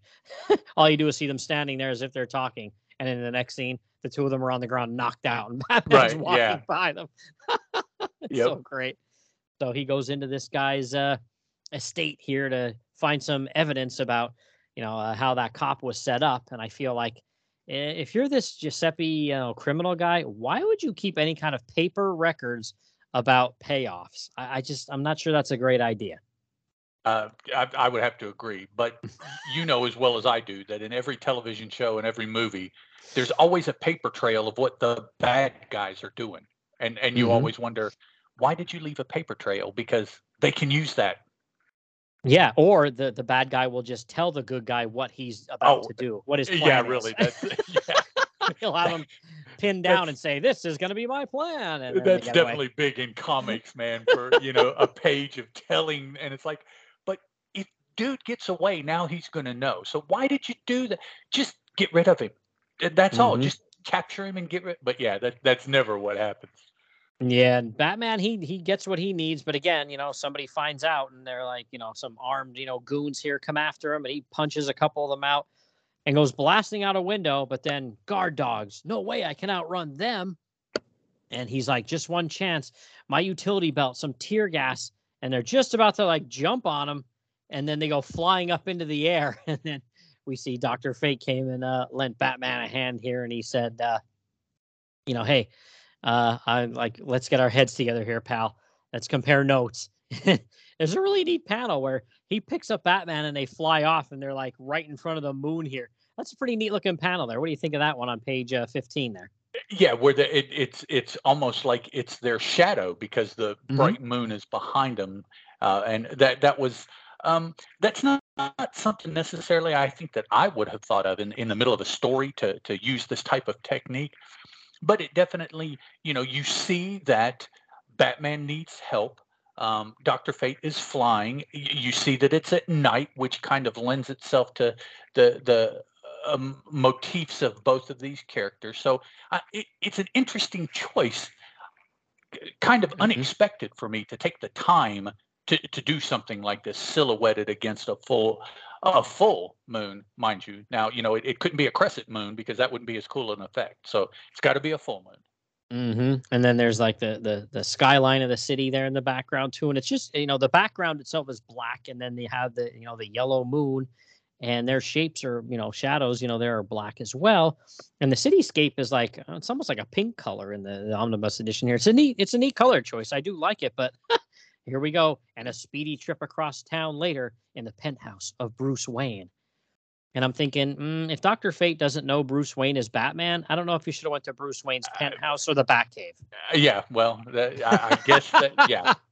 Speaker 2: all you do is see them standing there as if they're talking. And in the next scene, the two of them are on the ground, knocked out, and Batman's right, walking yeah. by them. it's yep. so great. So he goes into this guy's uh, estate here to find some evidence about you know uh, how that cop was set up and i feel like if you're this giuseppe you know criminal guy why would you keep any kind of paper records about payoffs? I, I just i'm not sure that's a great idea.
Speaker 1: Uh, I, I, would have to agree, but you know as well as I do that in every television show and every movie, there's always a paper trail of what the bad guys are doing, and and you mm-hmm. always wonder why did you leave a paper trail? Because they can use that
Speaker 2: yeah, or the the bad guy will just tell the good guy what he's about oh, to do, what his plan
Speaker 1: yeah, really. That's,
Speaker 2: yeah. He'll have him pinned down and say, "This is going to be my plan." And
Speaker 1: that's definitely away. big in comics, man. For you know, a page of telling, and it's like, but if dude gets away, now he's going to know. So why did you do that? Just get rid of him. That's mm-hmm. all. Just capture him and get rid. But yeah, that that's never what happens.
Speaker 2: Yeah, and Batman he he gets what he needs, but again, you know, somebody finds out and they're like, you know, some armed, you know, goons here come after him and he punches a couple of them out. and goes blasting out a window. But then guard dogs, no way, I can outrun them. And he's like, just one chance. My utility belt, some tear gas, and they're just about to like jump on him, and then they go flying up into the air, and then we see Doctor Fate came and uh, lent Batman a hand here, and he said, uh, you know, hey, uh, I'm like, let's get our heads together here, pal. Let's compare notes. There's a really neat panel where he picks up Batman and they fly off, and they're like right in front of the moon here. That's a pretty neat looking panel there. What do you think of that one on page uh, 15 there?
Speaker 1: Yeah, where the it, it's it's almost like it's their shadow because the
Speaker 2: Mhm.
Speaker 1: bright moon is behind them, uh, and that that was um, that's not, not something necessarily I think that I would have thought of in, in the middle of a story to to use this type of technique, but it definitely you know you see that Batman needs help. Um, Doctor Fate is flying. You see that it's at night, which kind of lends itself to the the um, motifs of both of these characters. So I, it, it's an interesting choice, kind of
Speaker 2: Mhm.
Speaker 1: unexpected for me to take the time to, to do something like this, silhouetted against a full a full moon, mind you. Now you know it, it couldn't be a crescent moon because that wouldn't be as cool an effect. So it's got to be a full moon.
Speaker 2: hmm And then there's like the the the skyline of the city there in the background too, and it's just you know the background itself is black, and then they have the you know the yellow moon, and their shapes are you know shadows, you know they are black as well, and the cityscape is like it's almost like a pink color in the, the omnibus edition here. It's a neat it's a neat color choice. I do like it, but here we go, and a speedy trip across town later in the penthouse of Bruce Wayne. And I'm thinking, mm, if Doctor Fate doesn't know Bruce Wayne is Batman, I don't know if you should have went to Bruce Wayne's
Speaker 1: Uh,
Speaker 2: penthouse or the Batcave.
Speaker 1: Uh, yeah, well, that, I, I guess that yeah,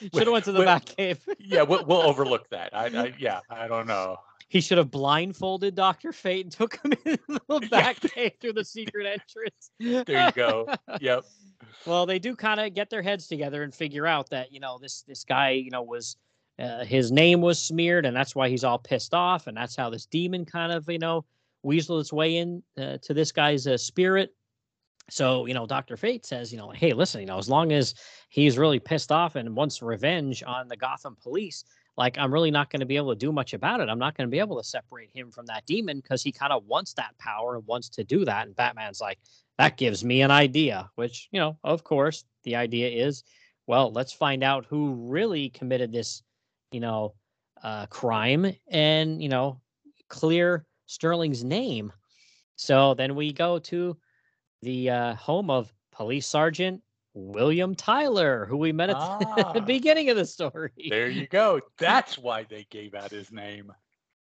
Speaker 2: Should have went to the
Speaker 1: well-
Speaker 2: Batcave.
Speaker 1: yeah, we'll, we'll overlook that. I, I yeah, I don't know.
Speaker 2: He should have blindfolded Doctor Fate and took him in the
Speaker 1: Yeah.
Speaker 2: Batcave through the secret entrance.
Speaker 1: There you go. Yep.
Speaker 2: well, they do kind of get their heads together and figure out that you know this this guy you know was uh, his name was smeared and that's why he's all pissed off and that's how this demon kind of you know weaseled its way in uh, to this guy's uh, spirit. So you know, Doctor Fate says you know, hey, listen, you know, as long as he's really pissed off and wants revenge on the Gotham police. Like I'm really not going to be able to do much about it. I'm not going to be able to separate him from that demon because he kind of wants that power and wants to do that. And Batman's like, that gives me an idea, which, you know, of course, the idea is, well, let's find out who really committed this, you know, uh, crime and, you know, clear Sterling's name. So then we go to the uh, home of Police Sergeant William Tyler, who we met at the
Speaker 1: Ah.
Speaker 2: beginning of the story.
Speaker 1: There you go. That's why they gave out his name.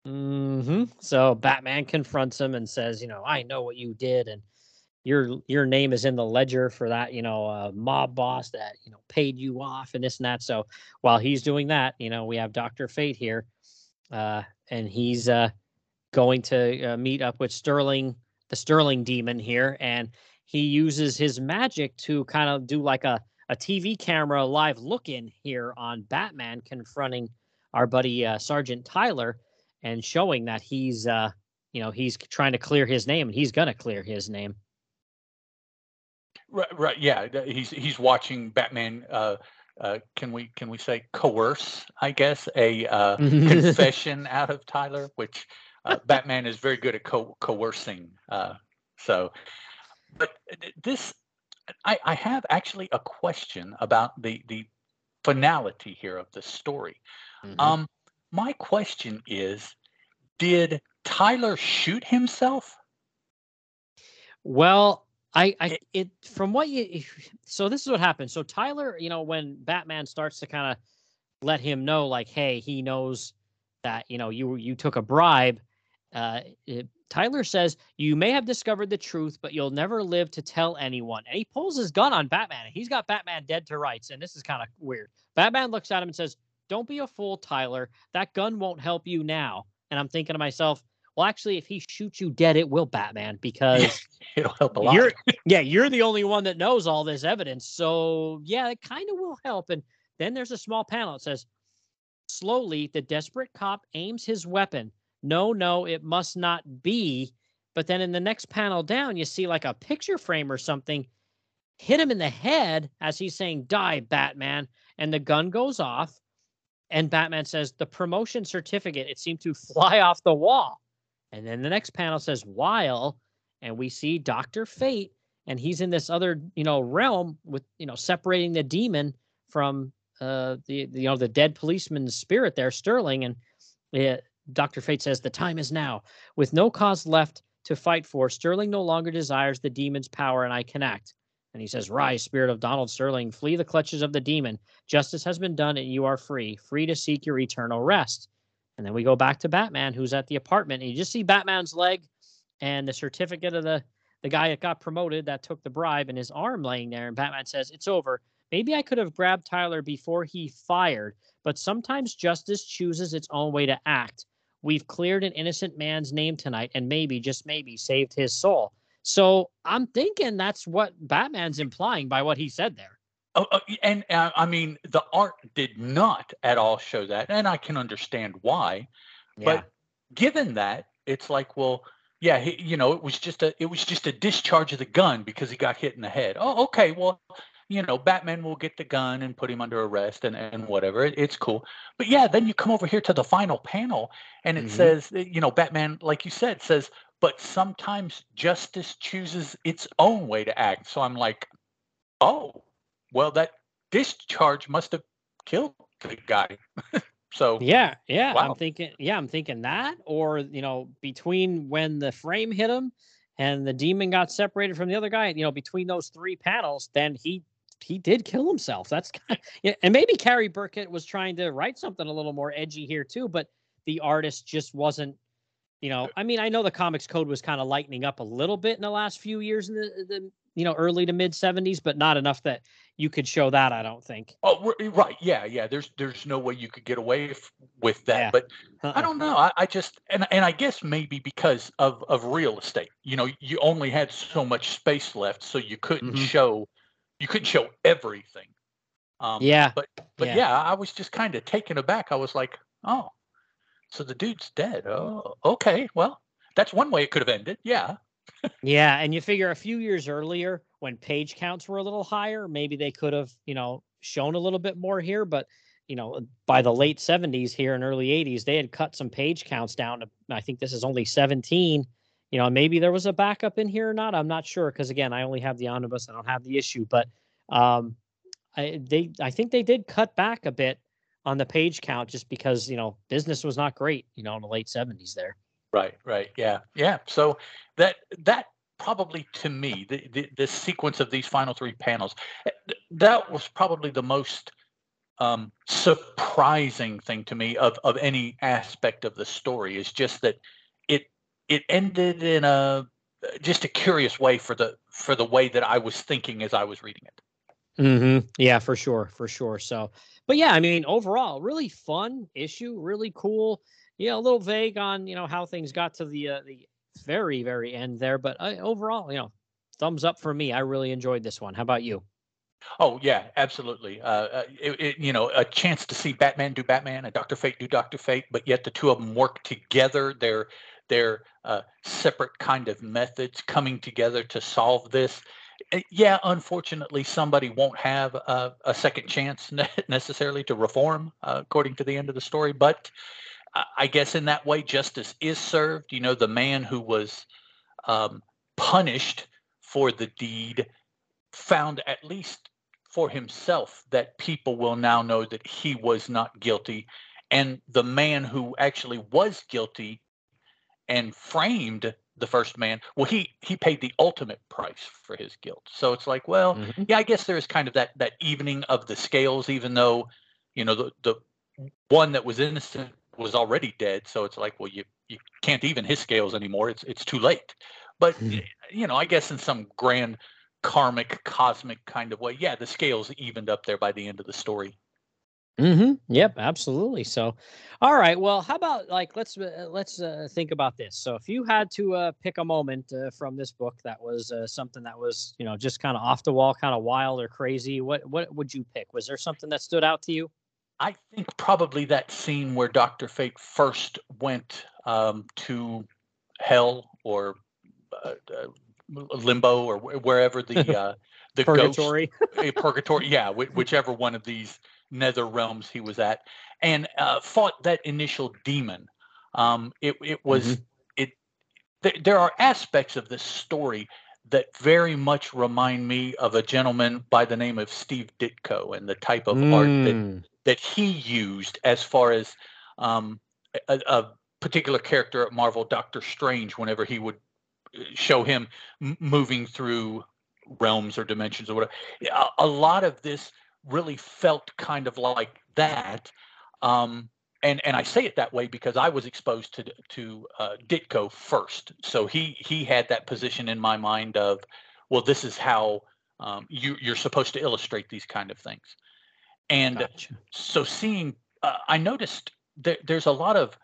Speaker 2: hmm So Batman confronts him and says, you know, I know what you did, and your your name is in the ledger for that, you know, uh, mob boss that you know paid you off and this and that. So while he's doing that, you know, we have Doctor Fate here, uh, and he's uh, going to uh, meet up with Sterling, the Sterling demon here, and he uses his magic to kind of do like a a TV camera live look in here on Batman confronting our buddy uh, Sergeant Tyler and showing that he's uh you know he's trying to clear his name and he's gonna clear his name
Speaker 1: Right, right. Yeah, he's he's watching Batman. Uh, uh, can we can we say coerce? I guess a uh, confession out of Tyler, which uh, Batman is very good at co- coercing. Uh, so, but this, I, I have actually a question about the the finality here of the story.
Speaker 2: Mhm.
Speaker 1: Um, my question is, did Tyler shoot himself?
Speaker 2: well I, I
Speaker 1: it-
Speaker 2: it from what you so this is what happened so Tyler you know when Batman starts to kind of let him know like hey he knows that you know you you took a bribe uh it, Tyler says you may have discovered the truth but you'll never live to tell anyone and he pulls his gun on Batman and he's got Batman dead to rights and this is kind of weird Batman looks at him and says don't be a fool Tyler that gun won't help you now and I'm thinking to myself well actually if he shoots you dead it will Batman because
Speaker 1: It'll help a lot.
Speaker 2: you're yeah, you're the only one that knows all this evidence. So yeah, it kind of will help. And then there's a small panel. It says, slowly, the desperate cop aims his weapon. No, no, it must not be. But then in the next panel down, you see like a picture frame or something hit him in the head as he's saying, Die, Batman. And the gun goes off. And Batman says, The promotion certificate, it seemed to fly off the wall. And then the next panel says while, and we see Dr. Fate, and he's in this other, you know, realm with, you know, separating the demon from uh the, you know the dead policeman's spirit there, Sterling. And it, Dr. Fate says the time is now. With no cause left to fight for, Sterling no longer desires the demon's power, and I connect. And he says, Rise, spirit of Donald Sterling, flee the clutches of the demon. Justice has been done, and you are free, free to seek your eternal rest. And then we go back to Batman, who's at the apartment, and you just see Batman's leg and the certificate of the the guy that got promoted that took the bribe and his arm laying there. And Batman says, It's over. Maybe I could have grabbed Tyler before he fired, but sometimes justice chooses its own way to act. We've cleared an innocent man's name tonight and maybe, just maybe, saved his soul. So I'm thinking that's what Batman's implying by what he said there.
Speaker 1: Oh, oh, and uh, I mean, the art did not at all show that, and I can understand why.
Speaker 2: Yeah.
Speaker 1: But given that, it's like, well, yeah, he, you know, it was just a it was just a discharge of the gun because he got hit in the head. Oh, okay, well, you know, Batman will get the gun and put him under arrest and and whatever. It, it's cool. But yeah, then you come over here to the final panel and it
Speaker 2: Mhm.
Speaker 1: says, uh, you know, Batman, like you said, says, but sometimes justice chooses its own way to act. So I'm like, oh, well, that discharge must have killed the guy. so
Speaker 2: Yeah, yeah. I'm thinking, yeah, I'm thinking that, or you know, between when the frame hit him and the demon got separated from the other guy, you know, between those three panels, then he he did kill himself. That's kind yeah, and maybe Cary Burkett was trying to write something a little more edgy here too, but the artist just wasn't. You know, I mean, I know the comics code was kind of lightening up a little bit in the last few years in the, the you know early to mid '70s, but not enough that you could show that. I don't think.
Speaker 1: Oh, right. Yeah, yeah. There's there's no way you could get away f- with that.
Speaker 2: Yeah.
Speaker 1: But I
Speaker 2: Uh-uh.
Speaker 1: don't know. I, I just and and I guess maybe because of of real estate. You know, you only had so much space left, so you couldn't
Speaker 2: Mhm.
Speaker 1: show you couldn't show everything. Um,
Speaker 2: Yeah,
Speaker 1: But but
Speaker 2: yeah.
Speaker 1: yeah, I was just kind of taken aback. I was like, oh, so the dude's dead. Oh, okay. Well, that's one way it could have ended. Yeah.
Speaker 2: Yeah, and you figure a few years earlier, when page counts were a little higher, maybe they could have, you know, shown a little bit more here. But you know, by the late '70s here and early '80s, they had cut some page counts down to. I think this is only 17. You know, maybe there was a backup in here or not. I'm not sure because again, I only have the omnibus. I don't have the issue, but um, I they I think they did cut back a bit on the page count just because you know business was not great. You know, in the late '70s there.
Speaker 1: Right, right. Yeah, yeah. So that that probably to me, the, the this sequence of these final three panels, eh, that was probably the most um, surprising thing to me of of any aspect of the story is just that it it ended in a just a curious way for the for the way that I was thinking as I was reading it.
Speaker 2: hmm Yeah, for sure, for sure. So, but yeah, I mean, overall, really fun issue, really cool. Yeah, a little vague on you know how things got to the uh, the very very end there, but uh, overall, you know, thumbs up for me. I really enjoyed this one. How about you?
Speaker 1: Oh yeah, absolutely. Uh, uh, it, it, you know, a chance to see Batman do Batman and Doctor Fate do Doctor Fate, but yet the two of them work together. They're they're uh, separate kind of methods coming together to solve this. Uh, Yeah, unfortunately, somebody won't have a, a second chance necessarily to reform, uh, according to the end of the story. But I guess in that way, justice is served. You know, the man who was um, punished for the deed found at least for himself that people will now know that he was not guilty and the man who actually was guilty and framed the first man well he he paid the ultimate price for his guilt. So it's like well
Speaker 2: Mhm.
Speaker 1: yeah i guess there is kind of that that evening of the scales even though you know the the one that was innocent was already dead. So it's like well you you can't even his scales anymore. It's it's too late. But
Speaker 2: Mhm.
Speaker 1: you know i guess in some grand karmic cosmic kind of way yeah the scales evened up there by the end of the story
Speaker 2: Mm-hmm. Yep, absolutely. So, all right. Well, how about like let's uh, let's uh, think about this. So, if you had to uh, pick a moment uh, from this book that was uh, something that was you know just kind of off the wall, kind of wild or crazy, what what would you pick? Was there something that stood out to you?
Speaker 1: I think probably that scene where Doctor Fate first went um, to hell or uh, uh, limbo or wherever the uh, the
Speaker 2: Purgatory.
Speaker 1: ghost purgatory, yeah, whi whichever one of these nether realms he was at, and uh, fought that initial demon. Um, it it was
Speaker 2: Mhm.
Speaker 1: it th- there are aspects of this story that very much remind me of a gentleman by the name of Steve Ditko and the type of mm. art that mm. that he used as far as um, a, a, particular character at Marvel, Doctor Strange, whenever he would uh, show him m- moving through realms or dimensions or whatever. A, a, lot of this really felt kind of like that. Um, and and I say it that way because I was exposed to to uh, Ditko first, so he he had that position in my mind of, well, this is how um, you you're supposed to illustrate these kind of things, and gotcha. so seeing, uh, I noticed that there's a lot of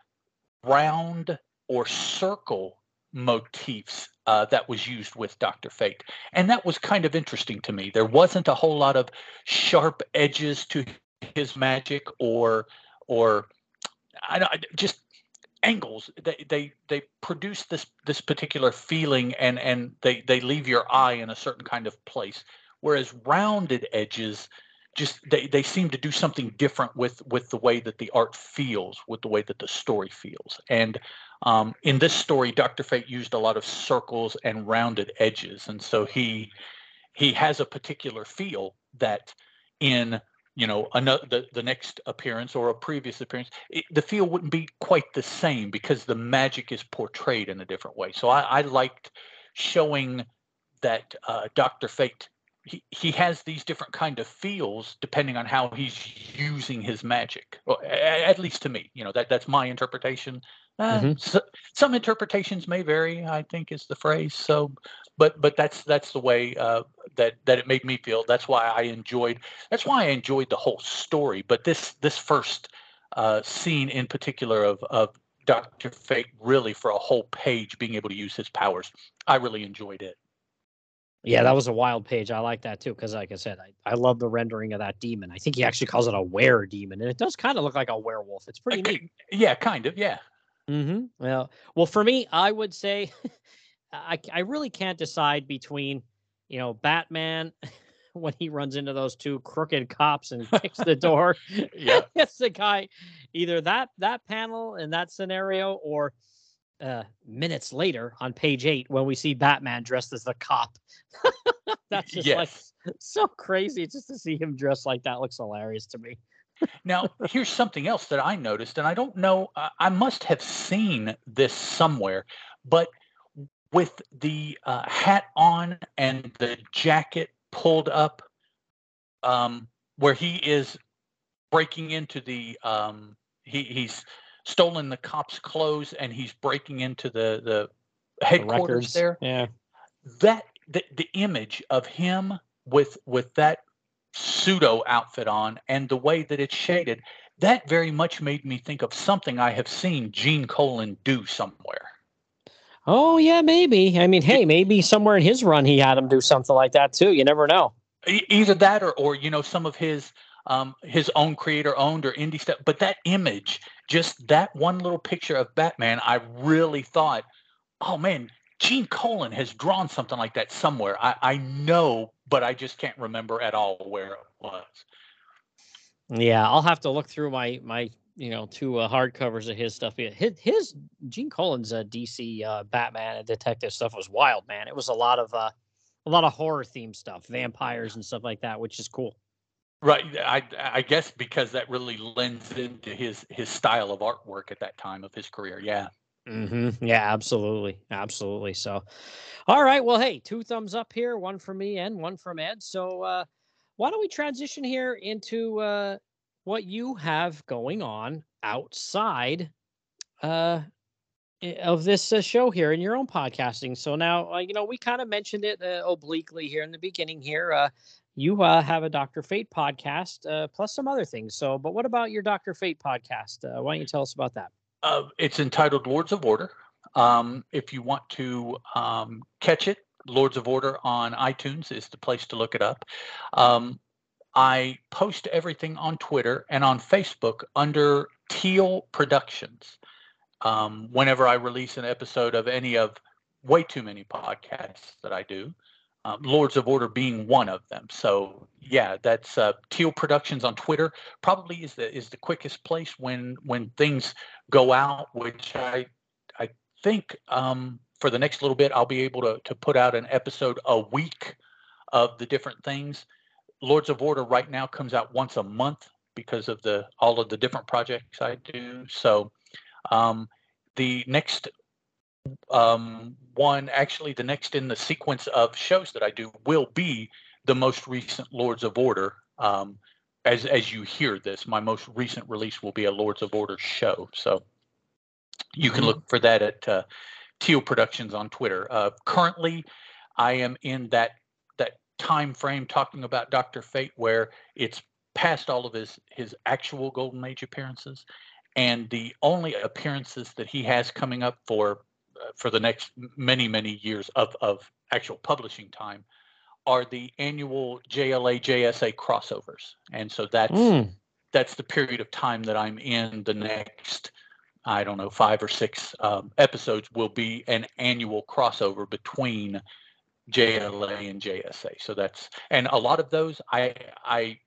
Speaker 1: round or circle motifs uh, that was used with Doctor Fate, and that was kind of interesting to me. There wasn't a whole lot of sharp edges to his magic or or I, I just angles. They they they produce this this particular feeling and and they they leave your eye in a certain kind of place. Whereas rounded edges just they they seem to do something different with with the way that the art feels with the way that the story feels. And um, in this story dr fate used a lot of circles and rounded edges. And so he he has a particular feel that in you know another the, the next appearance or a previous appearance it, the feel wouldn't be quite the same because the magic is portrayed in a different way. So i, I liked showing that uh, dr fate he, he has these different kind of feels depending on how he's using his magic or, at least to me you know that that's my interpretation uh, mm-hmm. so, some interpretations may vary i think is the phrase so but but that's that's the way uh, that that it made me feel. That's why I enjoyed. That's why I enjoyed the whole story. But this this first uh, scene in particular of of Doctor Fate really for a whole page being able to use his powers, I really enjoyed it.
Speaker 2: Yeah, that was a wild page. I like that too because, like I said, I, I love the rendering of that demon. I think he actually calls it a were demon, and it does kind of look like a werewolf. It's pretty neat.
Speaker 1: Yeah, kind of. Yeah.
Speaker 2: Mm-hmm. Well, well, for me, I would say I I really can't decide between you know Batman when he runs into those two crooked cops and kicks the door. yeah, it's the guy. Either that that panel in that scenario, or uh, minutes later on page eight when we see Batman dressed as the cop. That's just yes. like so crazy just to see him dressed like that. Looks hilarious to me.
Speaker 1: now, here's something else that I noticed, and I don't know. I must have seen this somewhere, but with the uh, hat on and the jacket pulled up, um, where he is breaking into the um, he, he's stolen the cops' clothes and he's breaking into the the headquarters the there.
Speaker 2: Yeah,
Speaker 1: that the, the image of him with with that pseudo outfit on and the way that it's shaded that very much made me think of something I have seen Gene Colan do somewhere.
Speaker 2: Oh yeah, maybe. I mean, hey, maybe somewhere in his run he had him do something like that too. You never know.
Speaker 1: Either that, or or you know, some of his um, his own creator owned or indie stuff. But that image, just that one little picture of Batman, I really thought, oh man, Gene Colan has drawn something like that somewhere. I, I know, but I just can't remember at all where it was.
Speaker 2: Yeah, I'll have to look through my my you know, two uh, hardcovers of his stuff. His, his Gene Colan's uh, DC uh, Batman and detective stuff was wild, man. It was a lot of uh, a lot of horror theme stuff, vampires and stuff like that, which is cool.
Speaker 1: Right. I I guess because that really lends into his his style of artwork at that time of his career. Yeah.
Speaker 2: Mm-hmm. Yeah, absolutely, absolutely. So, all right. Well, hey, two thumbs up here, one from me and one from Ed. So, uh, why don't we transition here into uh, what you have going on outside uh, of this uh, show here in your own podcasting. So now, uh, you know, we kind of mentioned it uh, obliquely here in the beginning here. Uh, you uh, have a Dr. Fate podcast uh, plus some other things. So, but what about your Dr. Fate podcast? Uh, why don't you tell us about that?
Speaker 1: Uh, it's entitled Lords of Order. Um, if you want to um, catch it, Lords of Order on iTunes is the place to look it up. Um, I post everything on Twitter and on Facebook under Teal Productions. Um, whenever I release an episode of any of way too many podcasts that I do, um, Lords of Order being one of them. So yeah, that's uh, Teal Productions on Twitter. Probably is the is the quickest place when when things go out, which I I think um, for the next little bit, I'll be able to to put out an episode a week of the different things. Lords of Order right now comes out once a month because of the all of the different projects I do. So um, the next um, one, actually, the next in the sequence of shows that I do will be the most recent Lords of Order. Um, as as you hear this, my most recent release will be a Lords of Order show. So you can look for that at uh, Teal Productions on Twitter. Uh, currently, I am in that that time frame talking about Doctor Fate, where it's past all of his his actual Golden Age appearances, and the only appearances that he has coming up for for the next many many years of of actual publishing time are the annual JLA JSA crossovers, and so that's
Speaker 2: Mm.
Speaker 1: that's the period of time that I'm in. The next, I don't know, five or six um, episodes will be an annual crossover between JLA and JSA. So that's and a lot of those I I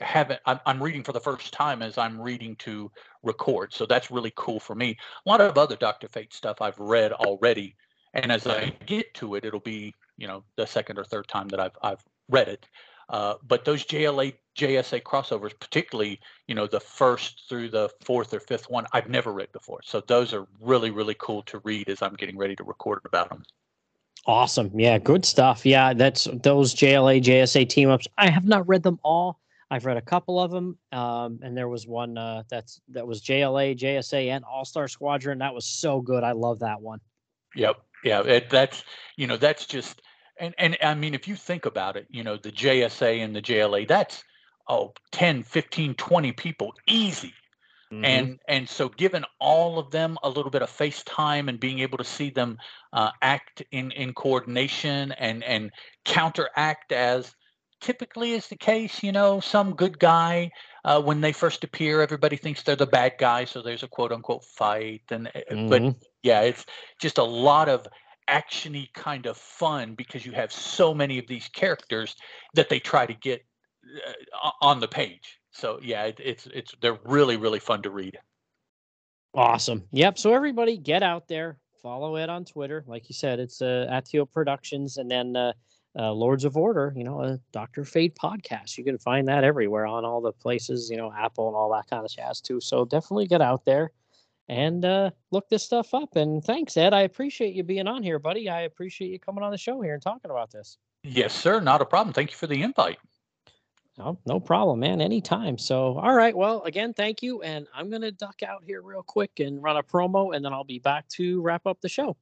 Speaker 1: haven't. I'm, I'm reading for the first time as I'm reading to record. So that's really cool for me. A lot of other Doctor Fate stuff I've read already, and as I get to it, it'll be you know the second or third time that I've I've read it. Uh, but those JLA JSA crossovers, particularly you know the first through the fourth or fifth one, I've never read before. So those are really really cool to read as I'm getting ready to record about them.
Speaker 2: Awesome. Yeah, good stuff. Yeah, that's those JLA, JSA team ups. I have not read them all. I've read a couple of them. Um, and there was one uh, that's that was JLA, JSA, and All Star Squadron. That was so good. I love that one.
Speaker 1: Yep. Yeah. It, that's you know that's just and and I mean if you think about it, you know the JSA and the JLA, that's oh 10, 15, 20 people easy.
Speaker 2: Mhm.
Speaker 1: and and so given all of them a little bit of face time and being able to see them uh, act in in coordination and and counteract as typically is the case you know some good guy uh, when they first appear everybody thinks they're the bad guy so there's a quote unquote fight and uh, but
Speaker 2: Mhm.
Speaker 1: yeah it's just a lot of actiony kind of fun because you have so many of these characters that they try to get uh, on the page so yeah it, it's it's they're really really fun to read
Speaker 2: Awesome. Yep. So everybody get out there, follow it on Twitter. Like you said, it's uh, Atio Productions and then uh, uh, Lords of Order, you know, a Dr. Fate podcast. You can find that everywhere on all the places, you know, Apple and all that kind of jazz too. So definitely get out there and uh, look this stuff up. And thanks, Ed. I appreciate you being on here, buddy. I appreciate you coming on the show here and talking about this.
Speaker 1: yes sir not a problem thank you for the invite
Speaker 2: No, no problem, man. Anytime. So, all right. Well, again, thank you. And I'm going to duck out here real quick and run a promo, and then I'll be back to wrap up the show.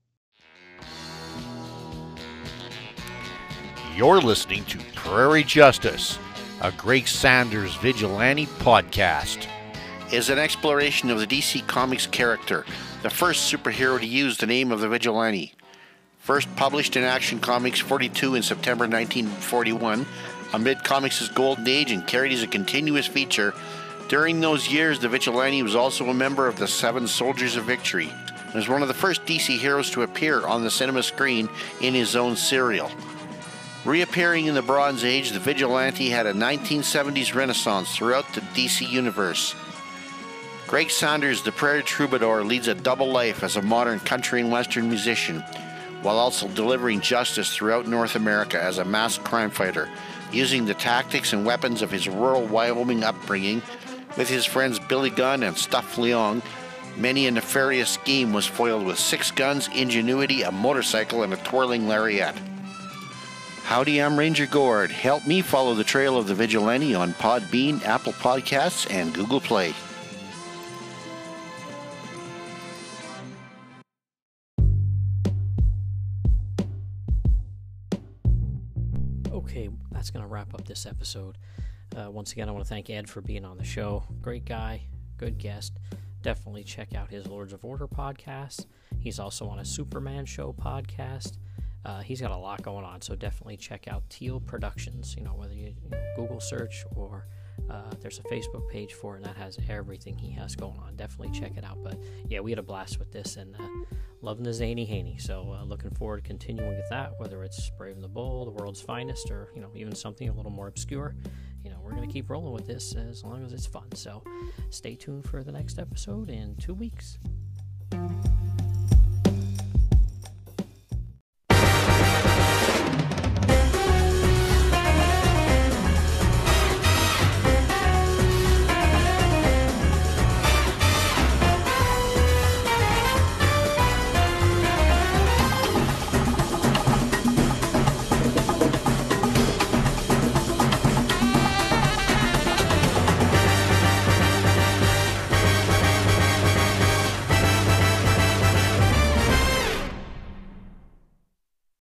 Speaker 3: You're listening to Prairie Justice, a Greg Saunders vigilante podcast.
Speaker 4: is an exploration of the DC Comics character, the first superhero to use the name of the Vigilante. First published in Action Comics 42 in September 1941, amid comics' golden age and carried as a continuous feature, during those years the Vigilante was also a member of the Seven Soldiers of Victory and was one of the first DC heroes to appear on the cinema screen in his own serial. Reappearing in the Bronze Age, the Vigilante had a 1970s renaissance throughout the DC universe. Greg Saunders, the Prairie Troubadour, leads a double life as a modern country and western musician, while also delivering justice throughout North America as a masked crime fighter, using the tactics and weapons of his rural Wyoming upbringing. With his friends Billy Gunn and Stuff Leong, many a nefarious scheme was foiled with six guns, ingenuity, a motorcycle, and a twirling lariat. Howdy, I'm Ranger Gord. Help me follow the trail of the vigilante on Podbean, Apple Podcasts, and Google Play.
Speaker 2: Okay, that's going to wrap up this episode. Uh, once again, I want to thank Ed for being on the show. Great guy, good guest. Definitely check out his Lords of Order podcast. He's also on a Superman show podcast. Uh, he's got a lot going on, so definitely check out Teal Productions. You know, whether you, you know, Google search or uh, there's a Facebook page for it, and that has everything he has going on. Definitely check it out. But yeah, we had a blast with this and uh, loving the zany Haney. So uh, looking forward to continuing with that, whether it's Brave and the Bold, The World's Finest, or you know even something a little more obscure. You know, we're gonna keep rolling with this as long as it's fun. So stay tuned for the next episode in two weeks.